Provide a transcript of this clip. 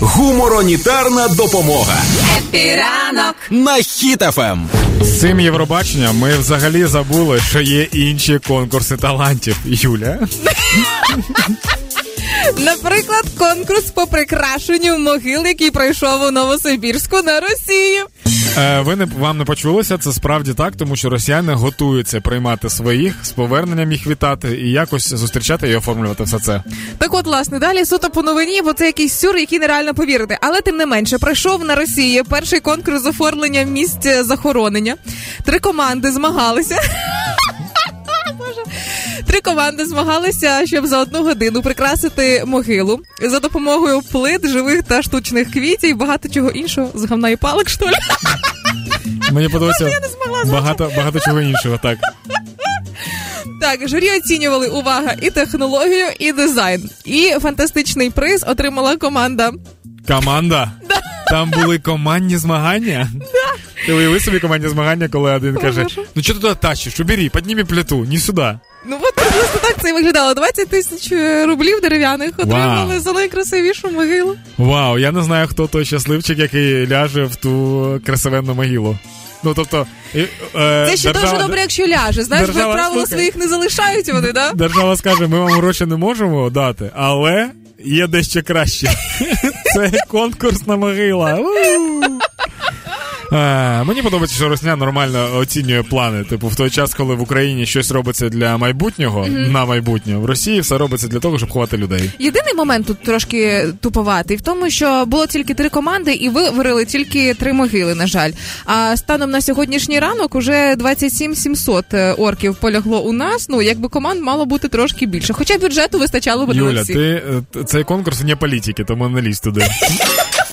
Гуморонітарна допомога Happy Ранок на Хіт FM. З цим Євробаченням ми взагалі забули, що є інші конкурси талантів. Юля. Наприклад, конкурс по прикрашенню могил, який пройшов у Новосибірську на Росію. Е, ви не вам не почулося, це справді так, тому що росіяни готуються приймати своїх з поверненням їх вітати і якось зустрічати і оформлювати все це. Так от, власне, далі суто по новині, бо це якийсь сюр, який нереально повірити. Але тим не менше, пройшов на Росії перший конкурс оформлення місць захоронення. Три команди змагалися. Три команди змагалися, щоб за одну годину прикрасити могилу за допомогою плит, живих та штучних квітів і багато чого іншого з говна і палок, що ли. Мені подобається Я не змогла багато, багато чого іншого. Так Так, журі оцінювали увага і технологію, і дизайн. І фантастичний приз отримала команда. команда. Там були командні змагання. Ти уяви собі командні змагання, коли один каже: Ну що ти туди тащиш? Убери, підніми плиту, не сюди. Ну от приблизно так це і виглядало. 20 тисяч е, рублів дерев'яних отримали за найкрасивішу могилу. Вау, я не знаю, хто той щасливчик, який ляже в ту красивенну могилу. Ну тобто, і, е, Це ще держава- дуже добре, якщо ляже. Знаєш, держава- правило, слухай. своїх не залишають вони, да? Держава скаже, ми вам гроші не можемо дати, але є дещо краще. Це конкурсна могила. У! А, мені подобається, що Росня нормально оцінює плани. Типу, в той час, коли в Україні щось робиться для майбутнього, на майбутнє, в Росії все робиться для того, щоб ховати людей. Єдиний момент тут трошки туповатий в тому, що було тільки три команди, і виварили тільки три могили. На жаль. А станом на сьогоднішній ранок уже 27 700 е, орків полягло у нас. Ну якби команд мало бути трошки більше. Хоча бюджету вистачало б Юля, всіх. ти е, цей конкурс вне політики, тому не лізь туди.